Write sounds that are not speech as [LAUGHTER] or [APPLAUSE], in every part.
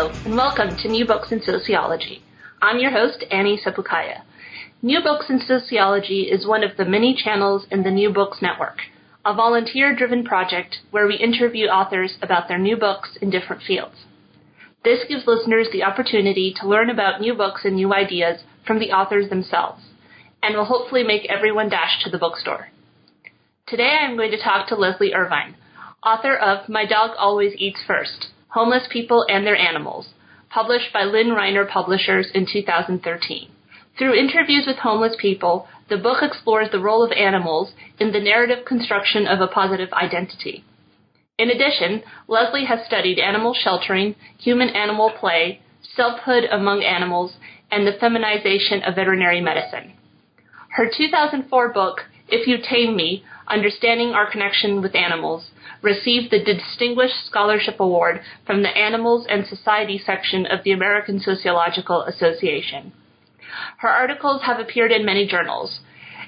Hello, and welcome to New Books in Sociology. I'm your host, Annie Sepulkaya. New Books in Sociology is one of the many channels in the New Books Network, a volunteer driven project where we interview authors about their new books in different fields. This gives listeners the opportunity to learn about new books and new ideas from the authors themselves, and will hopefully make everyone dash to the bookstore. Today I'm going to talk to Leslie Irvine, author of My Dog Always Eats First Homeless People and Their Animals, published by Lynne Rienner Publishers in 2013. Through interviews with homeless people, the book explores the role of animals in the narrative construction of a positive identity. In addition, Leslie has studied animal sheltering, human animal play, selfhood among animals, and the feminization of veterinary medicine. Her 2004 book, If You Tame Me Understanding Our Connection with Animals, received the Distinguished Scholarship Award from the Animals and Society section of the American Sociological Association. Her articles have appeared in many journals,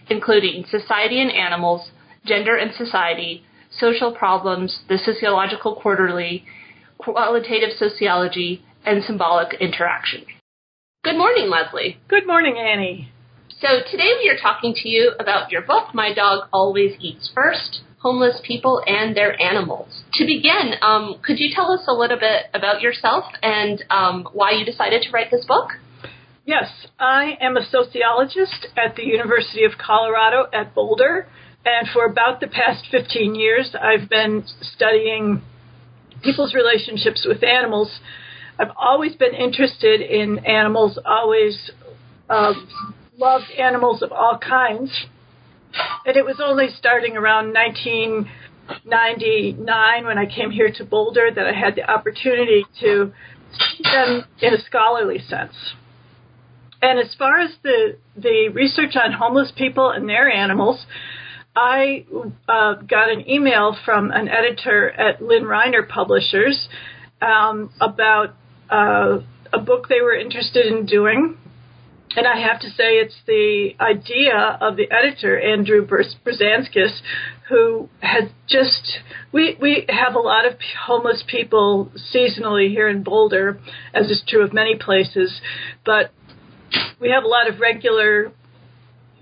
including Society and Animals, Gender and Society, Social Problems, The Sociological Quarterly, Qualitative Sociology, and Symbolic Interaction. Good morning, Leslie. Good morning, Annie. So today we are talking to you about your book, My Dog Always Eats First, homeless people and their animals. To begin, um, could you tell us a little bit about yourself and um, why you decided to write this book? Yes, I am a sociologist at the University of Colorado at Boulder, and for about the past 15 years, I've been studying people's relationships with animals. I've always been interested in animals, always uh, loved animals of all kinds. And it was only starting around 1999 when I came here to Boulder that I had the opportunity to see them in a scholarly sense. And as far as the the research on homeless people and their animals, I uh, got an email from an editor at Lynne Rienner Publishers um, about uh, a book they were interested in doing and I have to say, it's the idea of the editor, Andrew Berzanskis, who had just, we, we have a lot of homeless people seasonally here in Boulder, as is true of many places, but we have a lot of regular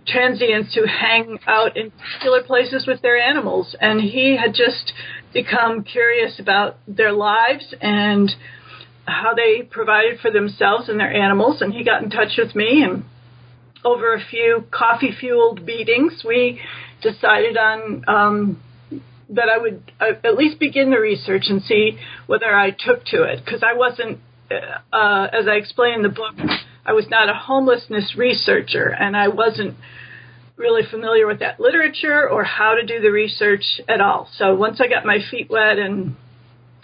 transients who hang out in particular places with their animals. And he had just become curious about their lives and how they provided for themselves and their animals, and he got in touch with me. And over a few coffee fueled beatings, we decided on um, that I would uh, at least begin the research and see whether I took to it because I wasn't, uh, uh, as I explain in the book, I was not a homelessness researcher, and I wasn't really familiar with that literature or how to do the research at all. So once I got my feet wet and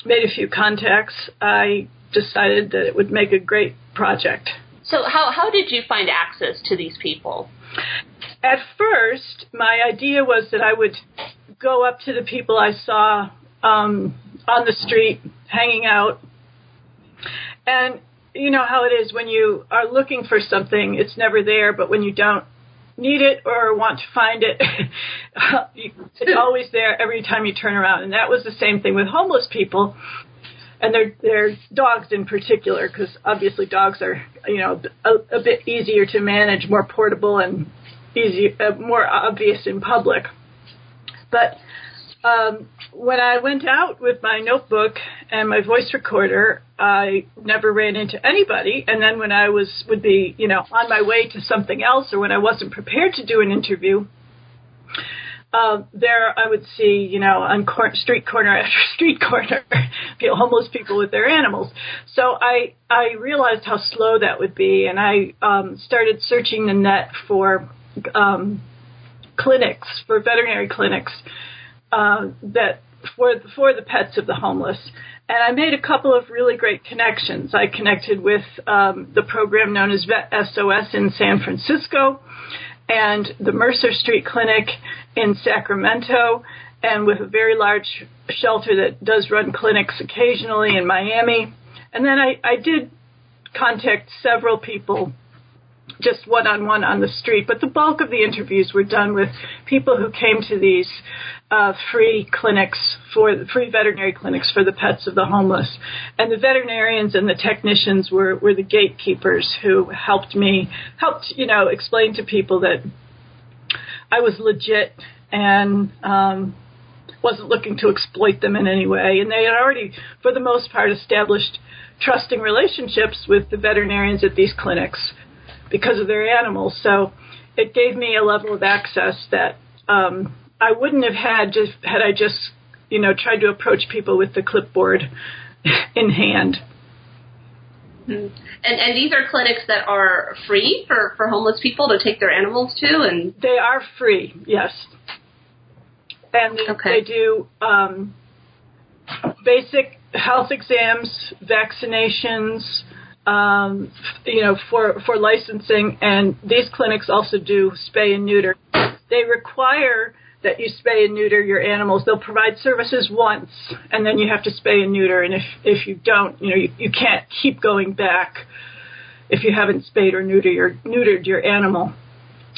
made a few contacts, I decided that it would make a great project. So, how, how did you find access to these people? At first, my idea was that I would go up to the people I saw um, on the street hanging out. And you know how it is when you are looking for something, it's never there, but when you don't need it or want to find it, [LAUGHS] it's always there every time you turn around. And that was the same thing with homeless people and their their dogs in particular, because obviously dogs are you know a, a, bit easier to manage, more portable, and easy, uh, more obvious in public. But um, when I went out with my notebook and my voice recorder, I never ran into anybody. And then when I was would be you know on my way to something else, or when I wasn't prepared to do an interview, uh, there I would see, you know, on cor- street corner [LAUGHS] after street corner, homeless people with their animals. So I I realized how slow that would be, and I um, started searching the net for um, clinics, for veterinary clinics uh, that for for the pets of the homeless. And I made a couple of really great connections. I connected with um, the program known as Vet SOS in San Francisco and the Mercer Street Clinic in Sacramento, and with a very large shelter that does run clinics occasionally in Miami. And then I, I did contact several people just one on one on the street, but the bulk of the interviews were done with people who came to these uh, free clinics for free veterinary clinics for the pets of the homeless, and the veterinarians and the technicians were were the gatekeepers who helped me helped you know explain to people that I was legit and um, wasn't looking to exploit them in any way, and they had already, for the most part, established trusting relationships with the veterinarians at these clinics because of their animals. So it gave me a level of access that um, I wouldn't have had just had I just you know tried to approach people with the clipboard [LAUGHS] in hand. Mm-hmm. And and these are clinics that are free for for homeless people to take their animals to, and they are free, yes. And they, okay. they do um, basic health exams, vaccinations, um, you know, for for licensing, and these clinics also do spay and neuter. They require that you spay and neuter your animals. They'll provide services once, and then you have to spay and neuter. And if if you don't, you know, you, you can't keep going back if you haven't spayed or neutered your neutered your animal.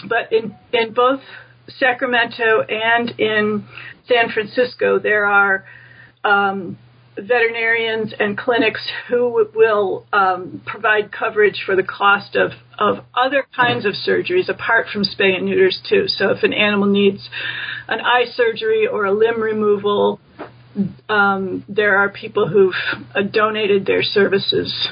But in in both Sacramento and in San Francisco, there are um, veterinarians and clinics who will um, provide coverage for the cost of, of other kinds of surgeries apart from spay and neuters too. So if an animal needs an eye surgery or a limb removal, um, there are people who've uh, donated their services,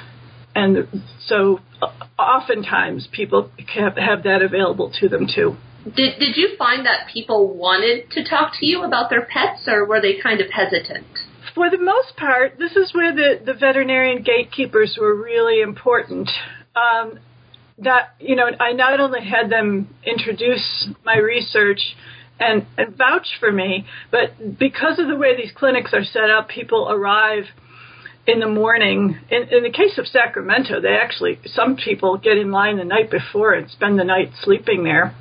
and so uh, oftentimes people have, have that available to them too. Did Did you find that people wanted to talk to you about their pets, or were they kind of hesitant? for the most part, this is where the, the veterinarian gatekeepers were really important. Um, that you know, I not only had them introduce my research and, and vouch for me, but because of the way these clinics are set up, people arrive in the morning. In, in the case of Sacramento, they actually some people get in line the night before and spend the night sleeping there.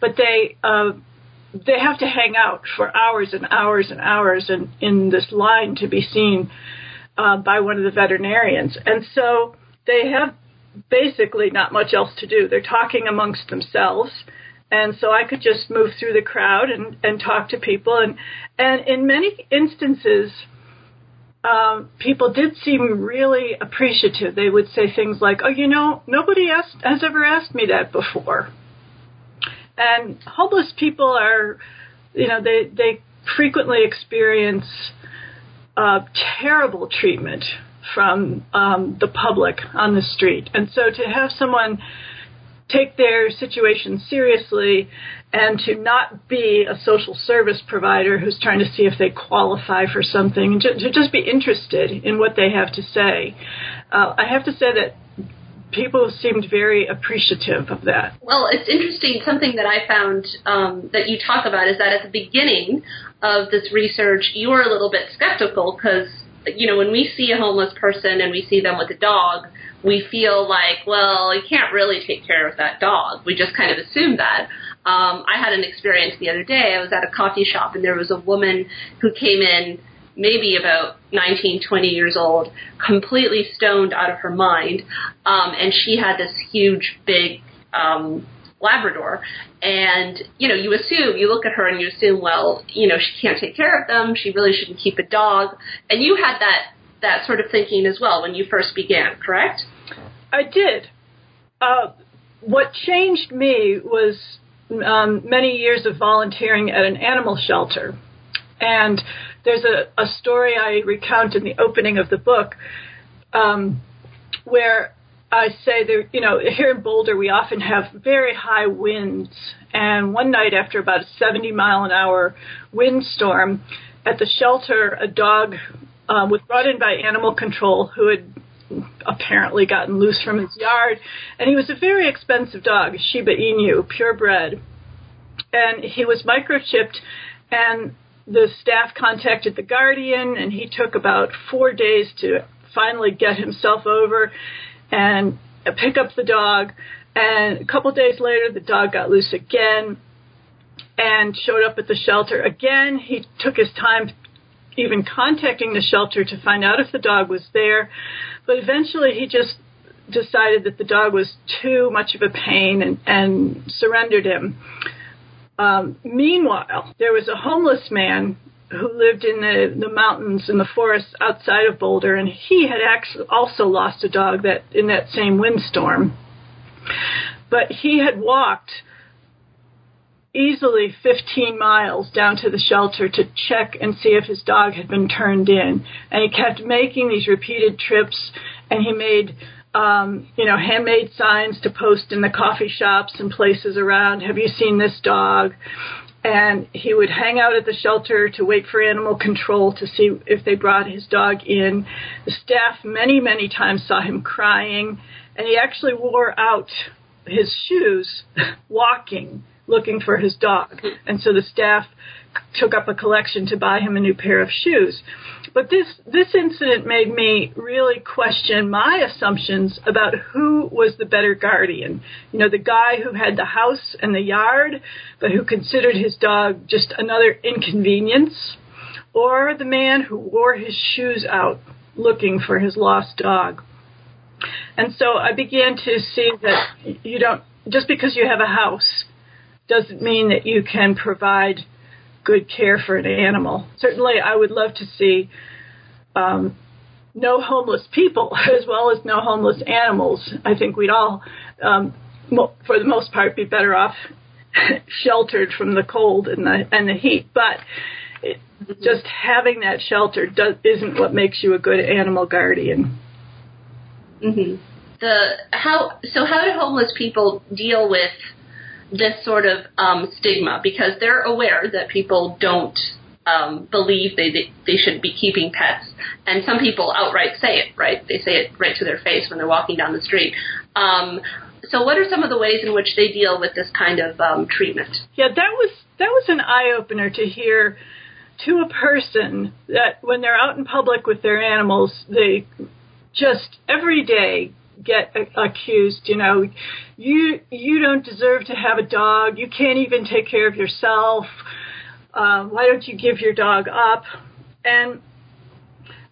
But they uh, they have to hang out for hours and hours and hours in, in this line to be seen uh, by one of the veterinarians. And so they have basically not much else to do. They're talking amongst themselves. And so I could just move through the crowd and, and talk to people. And, and in many instances, um, people did seem really appreciative. They would say things like, "Oh, you know, nobody asked, has ever asked me that before," And homeless people are, you know, they they frequently experience uh, terrible treatment from um, the public on the street, and so to have someone take their situation seriously and to not be a social service provider who's trying to see if they qualify for something, and to, just be interested in what they have to say. Uh, I have to say that people seemed very appreciative of that. Well, it's interesting. Something that I found um, that you talk about is that at the beginning of this research, you were a little bit skeptical because, you know, when we see a homeless person and we see them with a dog, we feel like, well, you can't really take care of that dog. We just kind of assume that. Um, I had an experience the other day. I was at a coffee shop and there was a woman who came in maybe about 19, 20 years old, completely stoned out of her mind. Um, and she had this huge, big um, Labrador. And, you know, you assume, you look at her and you assume, well, you know, she can't take care of them. She really shouldn't keep a dog. And you had that, that sort of thinking as well when you first began, correct? I did. Uh, what changed me was um, many years of volunteering at an animal shelter. And there's a, a story I recount in the opening of the book um, where I say there, you know, here in Boulder we often have very high winds, and one night after about a 70 mile an hour windstorm, at the shelter, a dog uh, was brought in by animal control who had apparently gotten loose from his yard, and he was a very expensive dog, Shiba Inu, purebred, and he was microchipped, and the staff contacted the guardian, and he took about four days to finally get himself over and pick up the dog. And a couple days later, the dog got loose again and showed up at the shelter again. He took his time even contacting the shelter to find out if the dog was there, but eventually he just decided that the dog was too much of a pain and, and surrendered him. Um, meanwhile, there was a homeless man who lived in the, the mountains and the forests outside of Boulder, and he had actually also lost a dog that in that same windstorm. But he had walked easily 15 miles down to the shelter to check and see if his dog had been turned in. And he kept making these repeated trips, and he made um, you know, handmade signs to post in the coffee shops and places around. Have you seen this dog? And he would hang out at the shelter to wait for animal control to see if they brought his dog in. The staff many, many times saw him crying, and he actually wore out his shoes [LAUGHS] walking looking for his dog. And so the staff took up a collection to buy him a new pair of shoes. But this this incident made me really question my assumptions about who was the better guardian. You know, the guy who had the house and the yard, but who considered his dog just another inconvenience, or the man who wore his shoes out looking for his lost dog. And so I began to see that you don't just because you have a house doesn't mean that you can provide good care for an animal. Certainly, I would love to see um, no homeless people [LAUGHS] as well as no homeless animals. I think we'd all, um, mo- for the most part, be better off [LAUGHS] sheltered from the cold and the and the heat. But it, just having that shelter isn't what makes you a good animal guardian. Mm-hmm. The how so? How do homeless people deal with this sort of um, stigma because they're aware that people don't um, believe they, they they should be keeping pets, and some people outright say it. Right, they say it right to their face when they're walking down the street. Um, so, what are some of the ways in which they deal with this kind of um, treatment? Yeah, that was that was an eye opener to hear to a person that when they're out in public with their animals, they just every day get accused. You know, you you don't deserve to have a dog. You can't even take care of yourself. Uh, why don't you give your dog up? And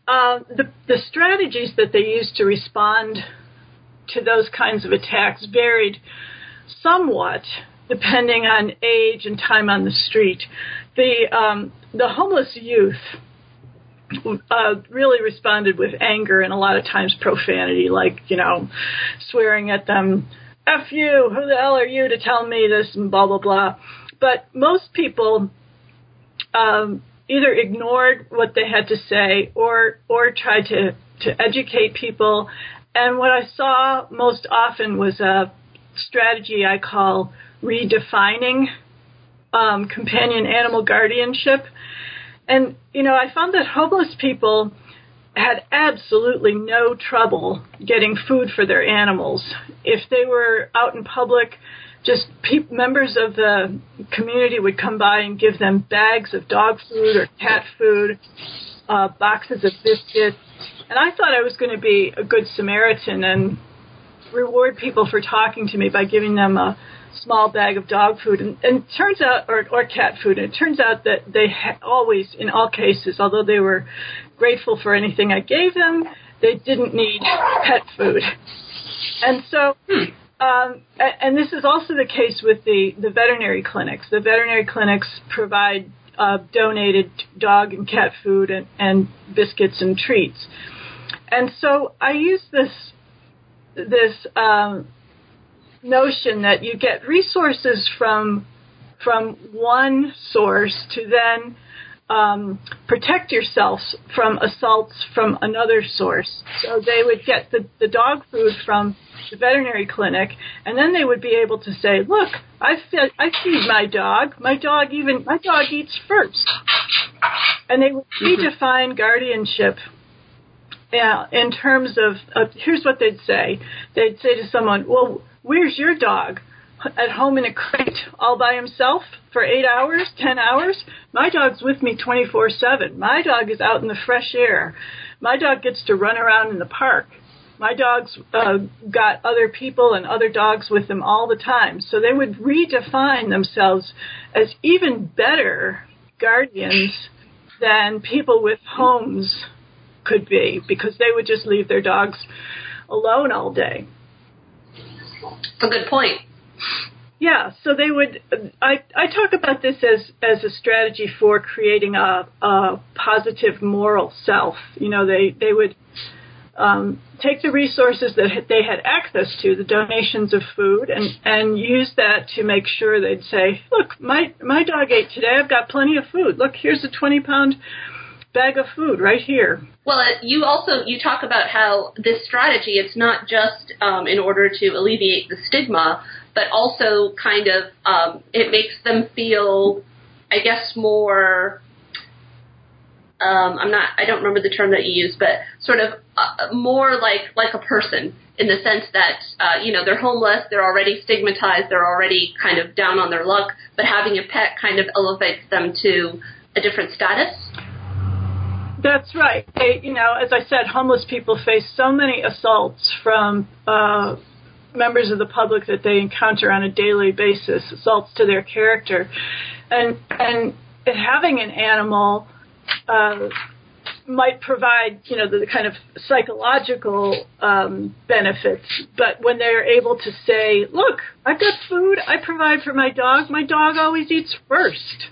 uh, the the strategies that they used to respond to those kinds of attacks varied somewhat depending on age and time on the street. The um, the homeless youth uh, really responded with anger and a lot of times profanity, like, you know, swearing at them, F you, who the hell are you to tell me this, and blah, blah, blah. But most people um, either ignored what they had to say or, or tried to, to educate people. And what I saw most often was a strategy I call redefining um, companion animal guardianship and, you know, I found that homeless people had absolutely no trouble getting food for their animals. If they were out in public, just pe- members of the community would come by and give them bags of dog food or cat food, uh, boxes of biscuits. And I thought I was going to be a good Samaritan and reward people for talking to me by giving them a small bag of dog food, and, and turns out, or, or cat food, and it turns out that they ha- always, in all cases, although they were grateful for anything I gave them, they didn't need pet food. And so, um, and this is also the case with the, the veterinary clinics. The veterinary clinics provide uh, donated dog and cat food and, and biscuits and treats. And so I use this this um, notion that you get resources from from one source to then um, protect yourselves from assaults from another source. So they would get the, the dog food from the veterinary clinic, and then they would be able to say, "Look, I feed, I feed my dog. My dog even my dog eats first. And they would mm-hmm. redefine guardianship yeah, in terms of, of here's what they'd say. They'd say to someone, "Well, Where's your dog? At home in a crate all by himself for eight hours, ten hours? My dog's with me 24 7. My dog is out in the fresh air. My dog gets to run around in the park. My dog's uh, got other people and other dogs with them all the time. So they would redefine themselves as even better guardians than people with homes could be because they would just leave their dogs alone all day. A good point. Yeah, so they would. I I talk about this as as a strategy for creating a, a positive moral self. You know, they they would um, take the resources that they had access to, the donations of food, and and use that to make sure they'd say, look, my my dog ate today. I've got plenty of food. Look, here's a twenty pound bag of food right here. Well, you also you talk about how this strategy it's not just um, in order to alleviate the stigma, but also kind of um, it makes them feel, I guess, more. Um, I'm not. I don't remember the term that you used, but sort of uh, more like like a person in the sense that uh, you know they're homeless, they're already stigmatized, they're already kind of down on their luck, but having a pet kind of elevates them to a different status. That's right. They, you know, as I said, homeless people face so many assaults from uh, members of the public that they encounter on a daily basis, assaults to their character, and and having an animal uh, might provide, you know, the, kind of psychological um, benefits. But when they're able to say, "Look, I've got food. I provide for my dog. My dog always eats first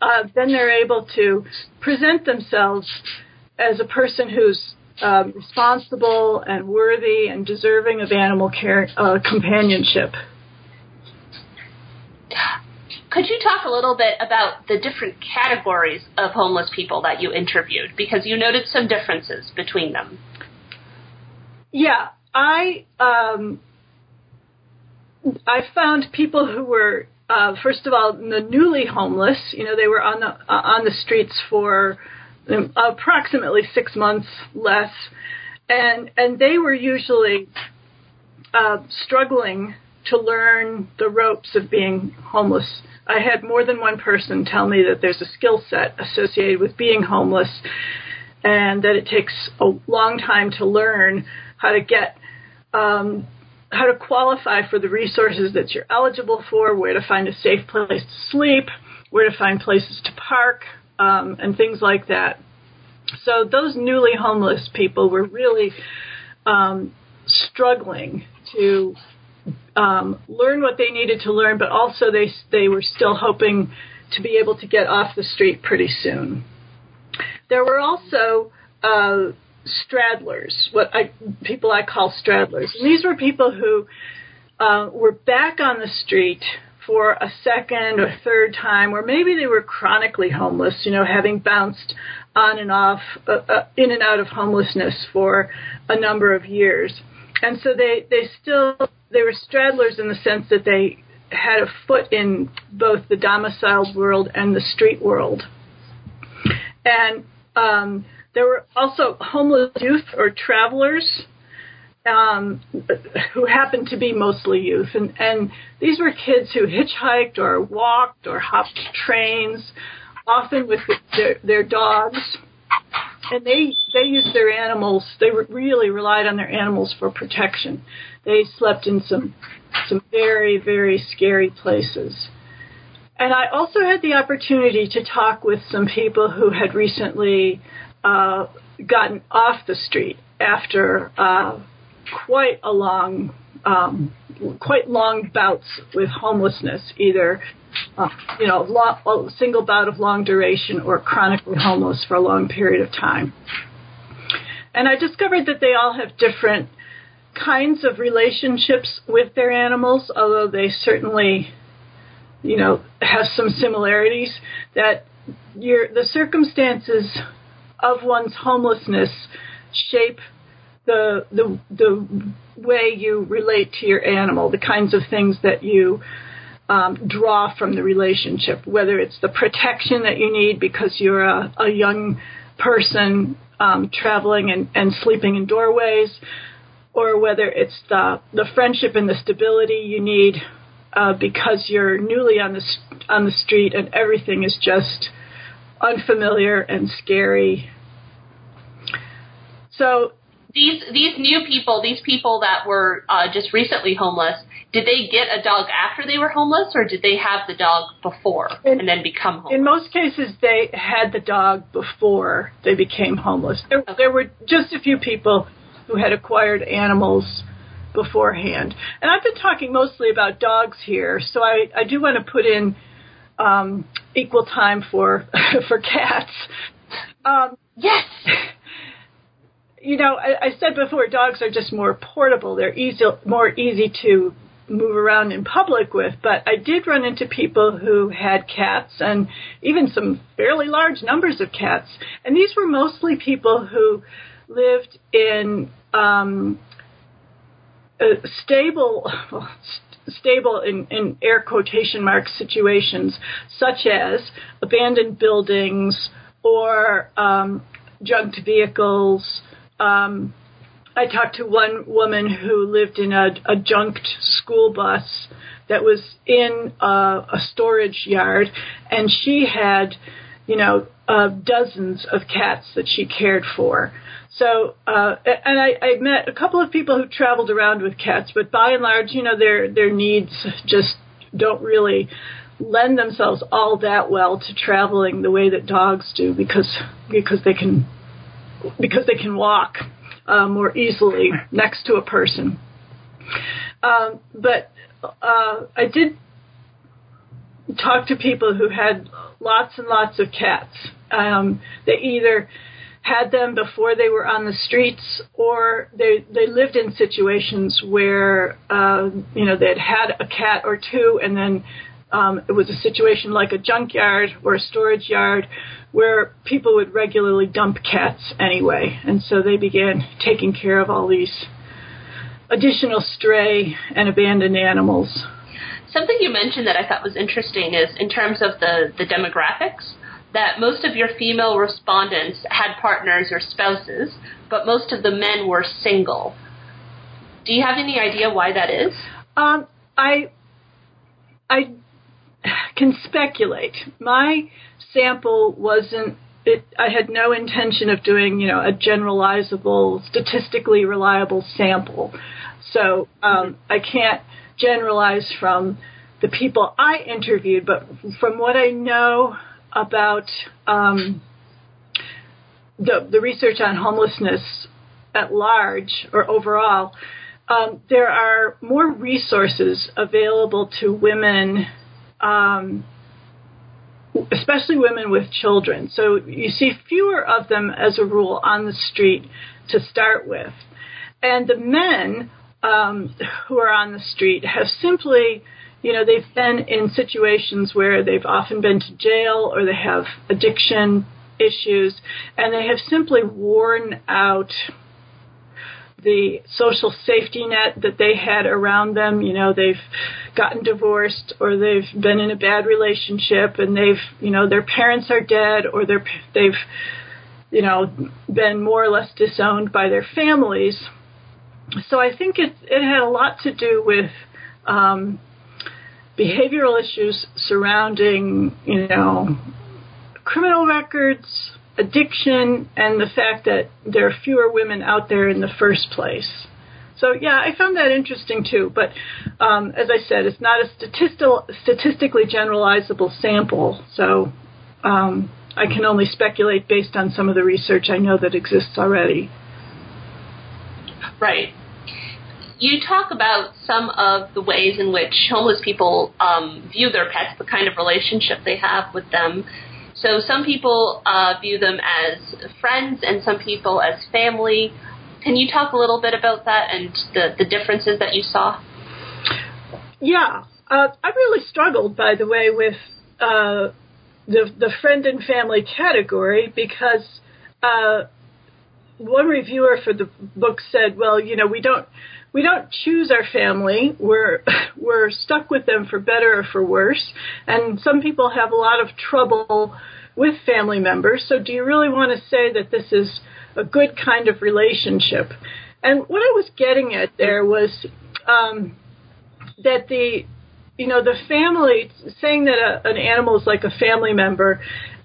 uh, then they're able to present themselves as a person who's um, responsible and worthy and deserving of animal care uh, companionship. Could you talk a little bit about the different categories of homeless people that you interviewed? Because you noted some differences between them. Yeah, I um, I found people who were uh, first of all, the newly homeless, you know, they were on the uh, on the streets for um, approximately six months less, and and they were usually uh, struggling to learn the ropes of being homeless. I had more than one person tell me that there's a skill set associated with being homeless, and that it takes a long time to learn how to get um, how to qualify for the resources that you're eligible for, where to find a safe place to sleep, where to find places to park, um, and things like that. So those newly homeless people were really um, struggling to um, learn what they needed to learn, but also they they were still hoping to be able to get off the street pretty soon. There were also uh, straddlers, what I people I call straddlers. And these were people who uh, were back on the street for a second or third time, or maybe they were chronically homeless, you know, having bounced on and off, uh, uh, in and out of homelessness for a number of years. And so they, they still, they were straddlers in the sense that they had a foot in both the domiciled world and the street world. And um, there were also homeless youth or travelers um, who happened to be mostly youth, and, and these were kids who hitchhiked or walked or hopped trains, often with their, their dogs, and they they used their animals. They really relied on their animals for protection. They slept in some some very very scary places. And I also had the opportunity to talk with some people who had recently uh, gotten off the street after uh, quite a long, um, quite long bouts with homelessness, either uh, you know, a single bout of long duration or chronically homeless for a long period of time. And I discovered that they all have different kinds of relationships with their animals, although they certainly, you know, have some similarities. That your the circumstances of one's homelessness shape the the the way you relate to your animal, the kinds of things that you um, draw from the relationship, whether it's the protection that you need because you're a, a young person um, traveling and, and sleeping in doorways, or whether it's the the friendship and the stability you need uh, because you're newly on the on the street and everything is just unfamiliar and scary. So these these new people, these people that were uh, just recently homeless, did they get a dog after they were homeless, or did they have the dog before in, and then become homeless? In most cases, they had the dog before they became homeless. There, okay. there were just a few people who had acquired animals beforehand. And I've been talking mostly about dogs here, so I, I do want to put in um, equal time for [LAUGHS] for cats. Um, yes. You know, I, I said before, dogs are just more portable. They're easy, more easy to move around in public with, but I did run into people who had cats and even some fairly large numbers of cats. And these were mostly people who lived in um, stable, [LAUGHS] well, stable in, in air quotation marks situations, such as abandoned buildings or um, junked vehicles. Um, I talked to one woman who lived in a, a junked school bus that was in a, a storage yard, and she had, you know, uh, dozens of cats that she cared for. So, uh, and I, I met a couple of people who traveled around with cats, but by and large, you know, their their needs just don't really lend themselves all that well to traveling the way that dogs do because because they can because they can walk uh, more easily next to a person. Um, but uh, I did talk to people who had lots and lots of cats. Um, they either had them before they were on the streets, or they they lived in situations where uh, you know they had had a cat or two, and then um, it was a situation like a junkyard or a storage yard where people would regularly dump cats anyway, and so they began taking care of all these additional stray and abandoned animals. Something you mentioned that I thought was interesting is in terms of the, the demographics, that most of your female respondents had partners or spouses, but most of the men were single. Do you have any idea why that is? Um, I I can speculate. My sample wasn't it, I had no intention of doing, you know, a generalizable, statistically reliable sample. So um, I can't generalize from the people I interviewed, but from what I know about um, the the research on homelessness at large or overall, um, there are more resources available to women um, especially women with children. So you see fewer of them as a rule on the street to start with. And the men um, who are on the street have simply, you know, they've been in situations where they've often been to jail or they have addiction issues, and they have simply worn out the social safety net that they had around them. You know, they've gotten divorced or they've been in a bad relationship and they've, you know, their parents are dead or they're, they've, you know, been more or less disowned by their families. So I think it, it had a lot to do with um, behavioral issues surrounding, you know, criminal records, addiction and the fact that there are fewer women out there in the first place. So yeah, I found that interesting too. But um, as I said, it's not a statistical, statistically generalizable sample. So um, I can only speculate based on some of the research I know that exists already. Right. You talk about some of the ways in which homeless people um, view their pets, the kind of relationship they have with them, so some people uh, view them as friends and some people as family. Can you talk a little bit about that and the, the differences that you saw? Yeah, uh, I really struggled, by the way, with uh, the the friend and family category because uh, one reviewer for the book said, "Well, you know, we don't we don't choose our family. We're [LAUGHS] we're stuck with them for better or for worse. And some people have a lot of trouble with family members. So do you really want to say that this is a good kind of relationship? And what I was getting at there was um, that the you know the family saying that a, an animal is like a family member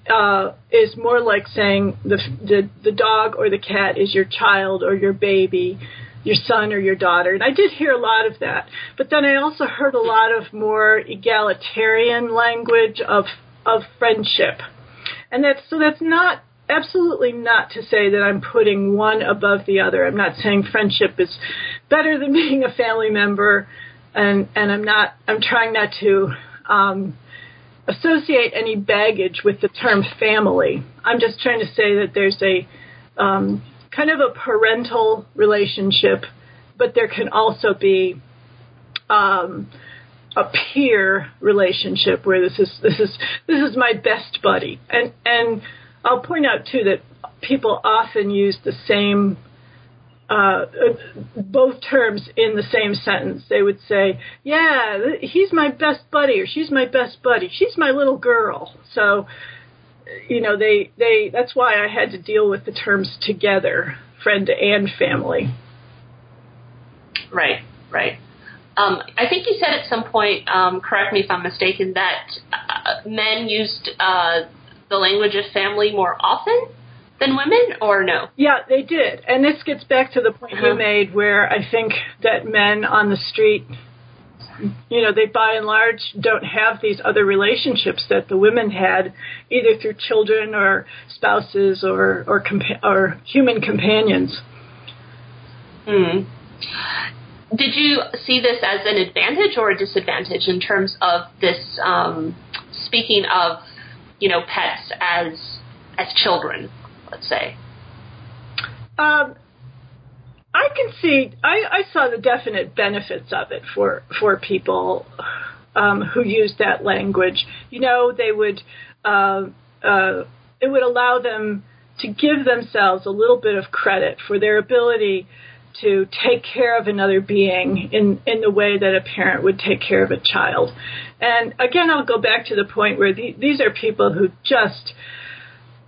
uh, is more like saying the, the the dog or the cat is your child or your baby your son or your daughter. And I did hear a lot of that. But then I also heard a lot of more egalitarian language of of friendship. And that's so that's not absolutely not to say that I'm putting one above the other. I'm not saying friendship is better than [LAUGHS] being a family member, and and I'm not. I'm trying not to. Um, associate any baggage with the term family. I'm just trying to say that there's a um, kind of a parental relationship, but there can also be um, a peer relationship where this is this is this is my best buddy, and and I'll point out too that people often use the same uh, both terms in the same sentence. They would say, "Yeah, he's my best buddy," or "She's my best buddy." She's my little girl. So, you know, they they that's why I had to deal with the terms together, friend and family. Right, right. Um, I think you said at some point, um, correct me if I'm mistaken, that uh, men used uh, the language of family more often than women, or no? Yeah, they did. And this gets back to the point uh-huh. you made where I think that men on the street, you know, they by and large don't have these other relationships that the women had, either through children or spouses or or, compa- or human companions. Hmm. Did you see this as an advantage or a disadvantage in terms of this? Um, speaking of, you know, pets as as children let's say? Um, I can see. I, I saw the definite benefits of it for for people um, who use that language. You know, they would. Uh, uh, it would allow them to give themselves a little bit of credit for their ability to take care of another being in, in the way that a parent would take care of a child. And again, I'll go back to the point where the, these are people who just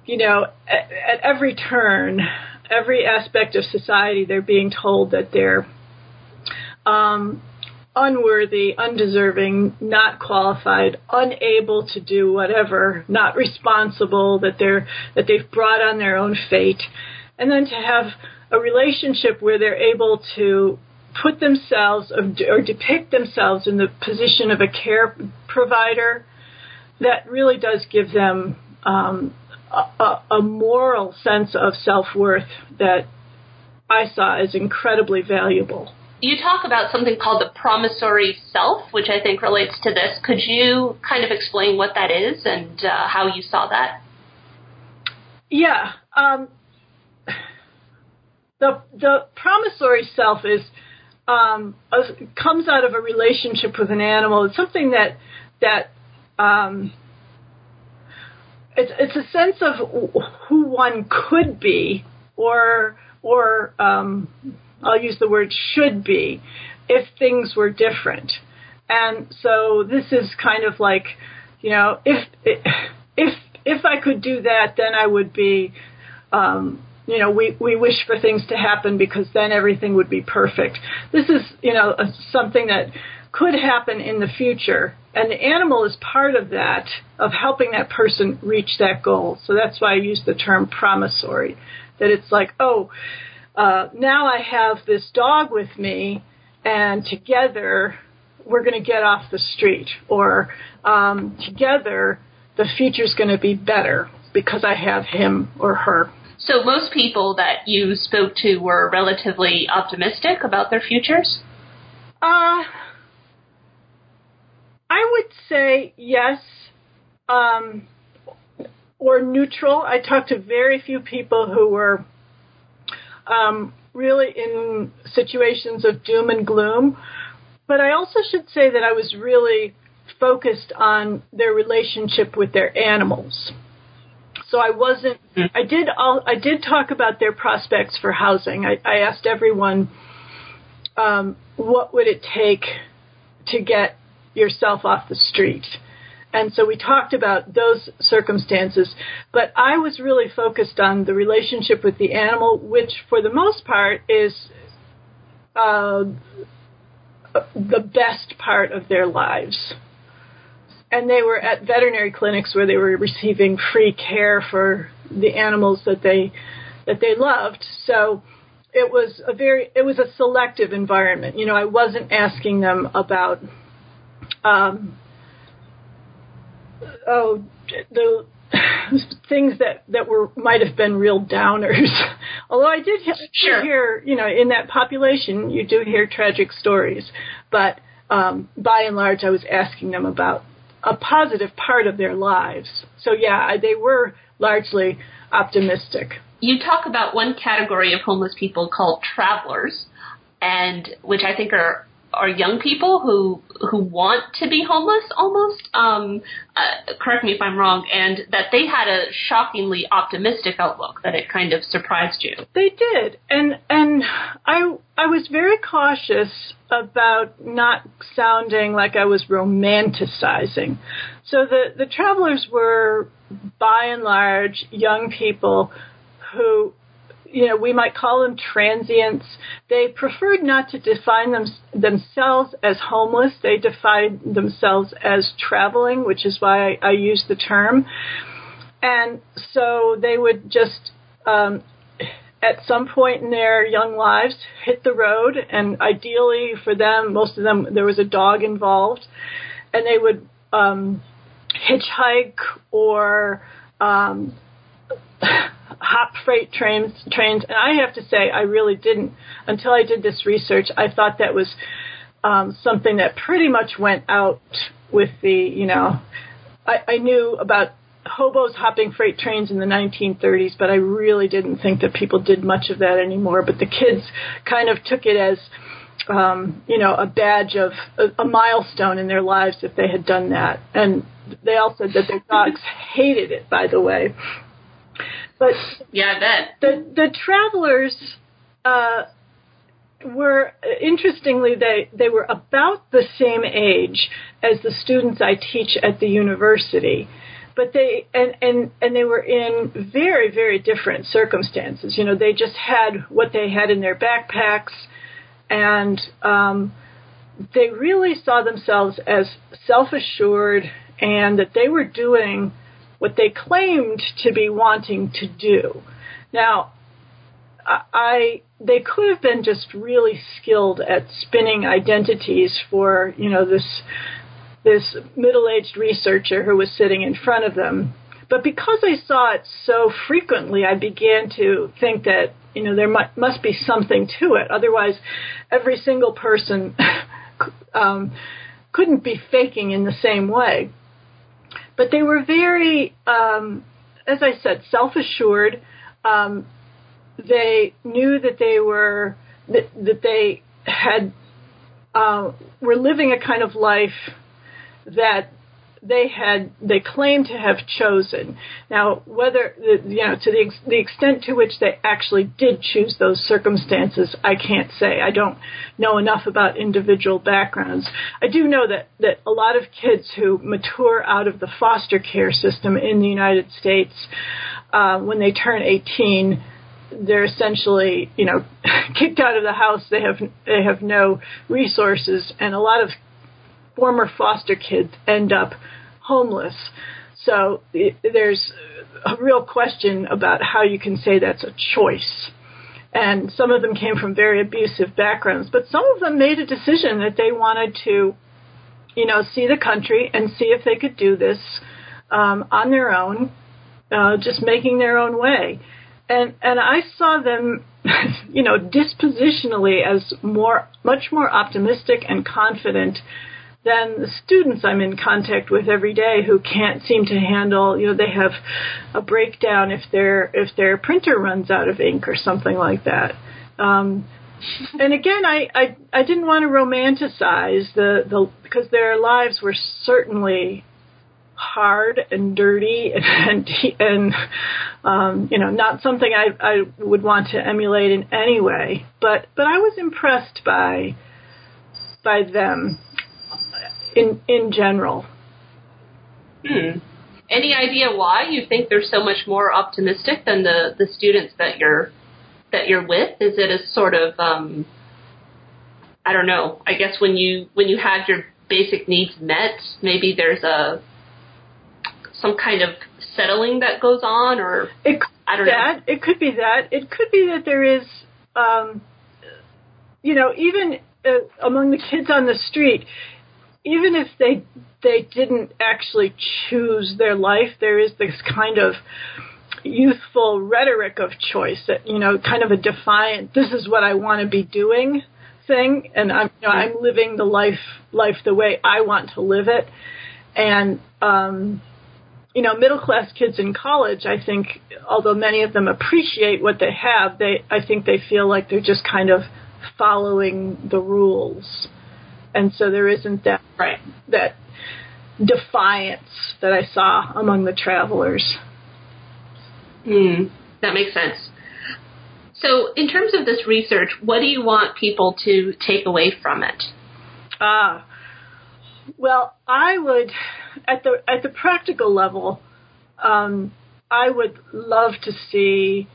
you know, at, at every turn, every aspect of society, they're being told that they're um, unworthy, undeserving, not qualified, unable to do whatever, not responsible, that they're that they've brought on their own fate, and then to have a relationship where they're able to put themselves or depict themselves in the position of a care provider, that really does give them um, a, a moral sense of self worth that I saw as incredibly valuable. You talk about something called the promissory self, which I think relates to this. Could you kind of explain what that is and uh, how you saw that? Yeah. Um, the the promissory self is um, a, comes out of a relationship with an animal. It's something that that um, it's it's a sense of who one could be, or or um, I'll use the word should be, if things were different. And so this is kind of like, you know, if if if I could do that, then I would be. Um, you know, we, we wish for things to happen because then everything would be perfect. This is, you know, something that could happen in the future. And the animal is part of that, of helping that person reach that goal. So that's why I use the term promissory. That it's like, oh, uh, now I have this dog with me, and together we're going to get off the street. Or um, together the future's going to be better because I have him or her. So most people that you spoke to were relatively optimistic about their futures? Uh, I would say yes, um, or neutral. I talked to very few people who were um, really in situations of doom and gloom. But I also should say that I was really focused on their relationship with their animals. So I wasn't. I did. All, I did talk about their prospects for housing. I, I asked everyone, um, what would it take to get yourself off the street. And so we talked about those circumstances, but I was really focused on the relationship with the animal, which for the most part is uh, the best part of their lives. And they were at veterinary clinics where they were receiving free care for the animals that they that they loved. So it was a very it was a selective environment. You know, I wasn't asking them about um, oh, the things that that were might have been real downers. [LAUGHS] Although I did, Sure. hear, you know, in that population, you do hear tragic stories, but um, by and large, I was asking them about a positive part of their lives. So yeah, they were largely optimistic. you talk about one category of homeless people called travelers, and which I think are are young people who who want to be homeless almost. Um, uh, correct me if I'm wrong, and that they had a shockingly optimistic outlook that it kind of surprised you. They did, and and I I was very cautious about not sounding like I was romanticizing. So the the travelers were by and large young people who you know we might call them transients. They preferred not to define them, themselves as homeless. They defined themselves as traveling which is why I, I use the term. And so they would just um, at some point in their young lives hit the road and ideally for them most of them there was a dog involved and they would um, hitchhike or um, hop freight trains trains. And I have to say I really didn't. Until I did this research I thought that was um, something that pretty much went out with the you know I, I knew about hobos hopping freight trains in the 1930s but I really didn't think that people did much of that anymore. But the kids kind of took it as um, you know a badge of a, a milestone in their lives if they had done that. And they all said that their dogs [LAUGHS] hated it by the way but Yeah, I bet. the the travelers uh, were interestingly they they were about the same age as the students I teach at the university. But they and, and and they were in very very different circumstances. You know, they just had what they had in their backpacks, and um, they really saw themselves as self assured and that they were doing what they claimed to be wanting to do. Now, I, they could have been just really skilled at spinning identities for you know this this middle-aged researcher who was sitting in front of them. But because I saw it so frequently, I began to think that you know there mu- must be something to it. Otherwise, every single person [LAUGHS] um, couldn't be faking in the same way but they were very, um, as I said, self-assured. Um, they knew that they were that, that they had uh, were living a kind of life that they had they claimed to have chosen. Now, whether you know to the the extent to which they actually did choose those circumstances, I can't say. I don't know enough about individual backgrounds. I do know that that a lot of kids who mature out of the foster care system in the United States, uh, when they turn 18, they're essentially you know [LAUGHS] kicked out of the house. They have they have no resources, and a lot of former foster kids end up homeless. So it, there's a real question about how you can say that's a choice. And some of them came from very abusive backgrounds, but some of them made a decision that they wanted to, you know, see the country and see if they could do this um, on their own, uh, just making their own way. And and I saw them, [LAUGHS] you know, dispositionally as more, much more optimistic and confident than the students I'm in contact with every day who can't seem to handle, you know, they have a breakdown if their if their printer runs out of ink or something like that. Um, and again, I, I I didn't want to romanticize the the because their lives were certainly hard and dirty [LAUGHS] and and um, you know not something I I would want to emulate in any way. But but I was impressed by by them in in general. Hmm. Any idea why you think they're so much more optimistic than the the students that you're that you're with? Is it a sort of um, I don't know. I guess when you when you have your basic needs met, maybe there's a some kind of settling that goes on, or It could I don't be know. that. It could be that. It could be that there is, um, you know, even uh, among the kids on the street, even if they they didn't actually choose their life, there is this kind of youthful rhetoric of choice that you know, kind of a defiant. This is what I want to be doing thing, and I'm you know, I'm living the life life the way I want to live it, and um, you know, middle class kids in college, I think, although many of them appreciate what they have, they I think they feel like they're just kind of following the rules, and so there isn't that right that defiance that I saw among the travelers. Hmm, that makes sense. So, in terms of this research, what do you want people to take away from it? Ah, well, I would at the at the practical level, um, I would love to see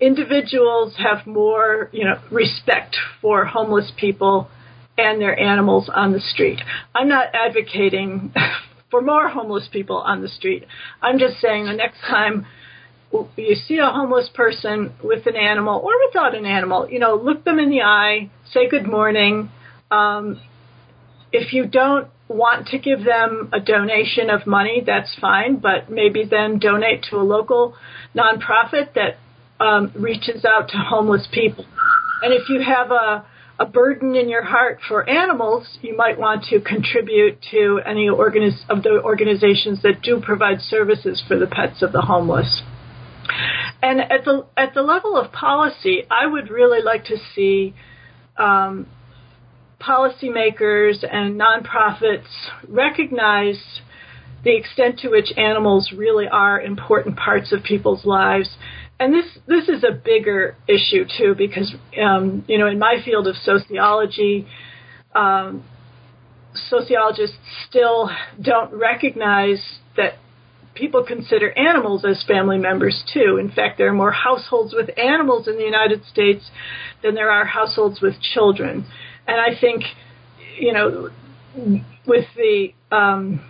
individuals have more, you know, respect for homeless people and their animals on the street. I'm not advocating [LAUGHS] for more homeless people on the street. I'm just saying the next time you see a homeless person with an animal or without an animal, you know, look them in the eye, say good morning. Um, if you don't want to give them a donation of money, that's fine, but maybe then donate to a local nonprofit that um, reaches out to homeless people. And if you have a a burden in your heart for animals, you might want to contribute to any of the organizations that do provide services for the pets of the homeless. And at the at the level of policy, I would really like to see um, policymakers and nonprofits recognize the extent to which animals really are important parts of people's lives. And this this is a bigger issue too, because um, you know in my field of sociology, um, sociologists still don't recognize that people consider animals as family members too. In fact, there are more households with animals in the United States than there are households with children. And I think, you know, with the um,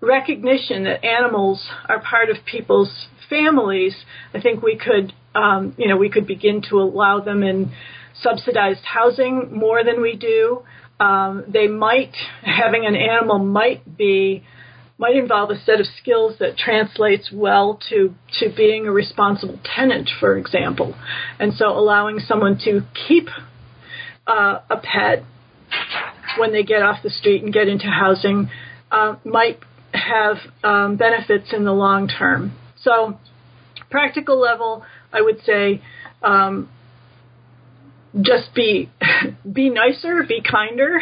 recognition that animals are part of people's families, I think we could, um, you know, we could begin to allow them in subsidized housing more than we do. Um, they might having an animal might be might involve a set of skills that translates well to to being a responsible tenant, for example, and so allowing someone to keep uh, a pet when they get off the street and get into housing uh, might have um, benefits in the long term. So, practical level, I would say, um, just be [LAUGHS] be nicer, be kinder,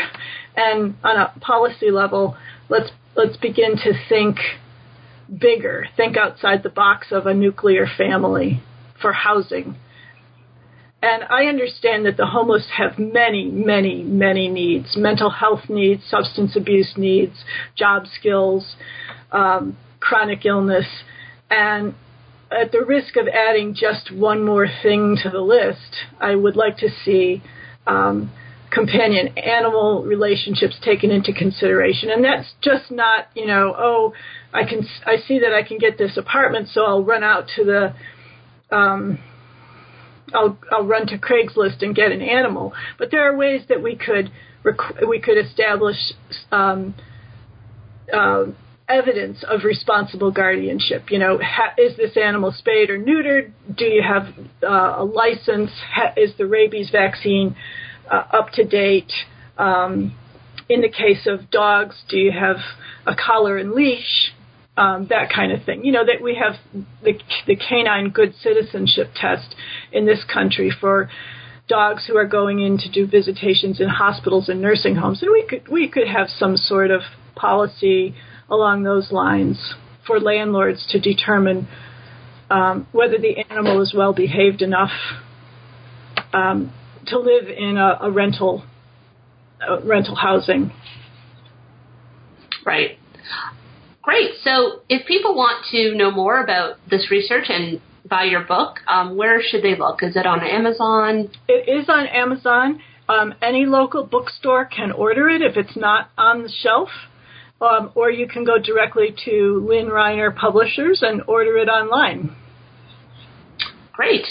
and on a policy level, let's let's begin to think bigger, think outside the box of a nuclear family for housing and I understand that the homeless have many, many, many needs mental health needs, substance abuse needs, job skills, um, chronic illness. And at the risk of adding just one more thing to the list, I would like to see um, companion animal relationships taken into consideration. And that's just not, you know, oh, I can I see that I can get this apartment, so I'll run out to the um, I'll I'll run to Craigslist and get an animal. But there are ways that we could we could establish um, uh, evidence of responsible guardianship. You know, ha- is this animal spayed or neutered? Do you have uh, a license? Ha- is the rabies vaccine uh, up to date? Um, in the case of dogs, do you have a collar and leash? um, that kind of thing. You know that we have the the canine good citizenship test in this country for dogs who are going in to do visitations in hospitals and nursing homes, and we could we could have some sort of policy along those lines for landlords to determine um, whether the animal is well behaved enough um, to live in a, a rental uh, rental housing. Right. Great. So, if people want to know more about this research and buy your book, um, where should they look? Is it on Amazon? It is on Amazon. Um, any local bookstore can order it if it's not on the shelf. Um, or you can go directly to Lynne Rienner Publishers and order it online. Great.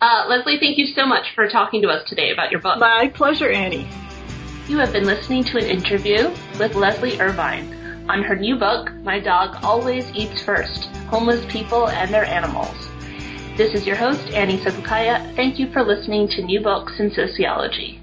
Uh, Leslie, thank you so much for talking to us today about your book. My pleasure, Annie. You have been listening to an interview with Leslie Irvine on her new book, My Dog Always Eats First Homeless People and Their Animals. This is your host, Annie Sabukaya. Thank you for listening to New Books in Sociology.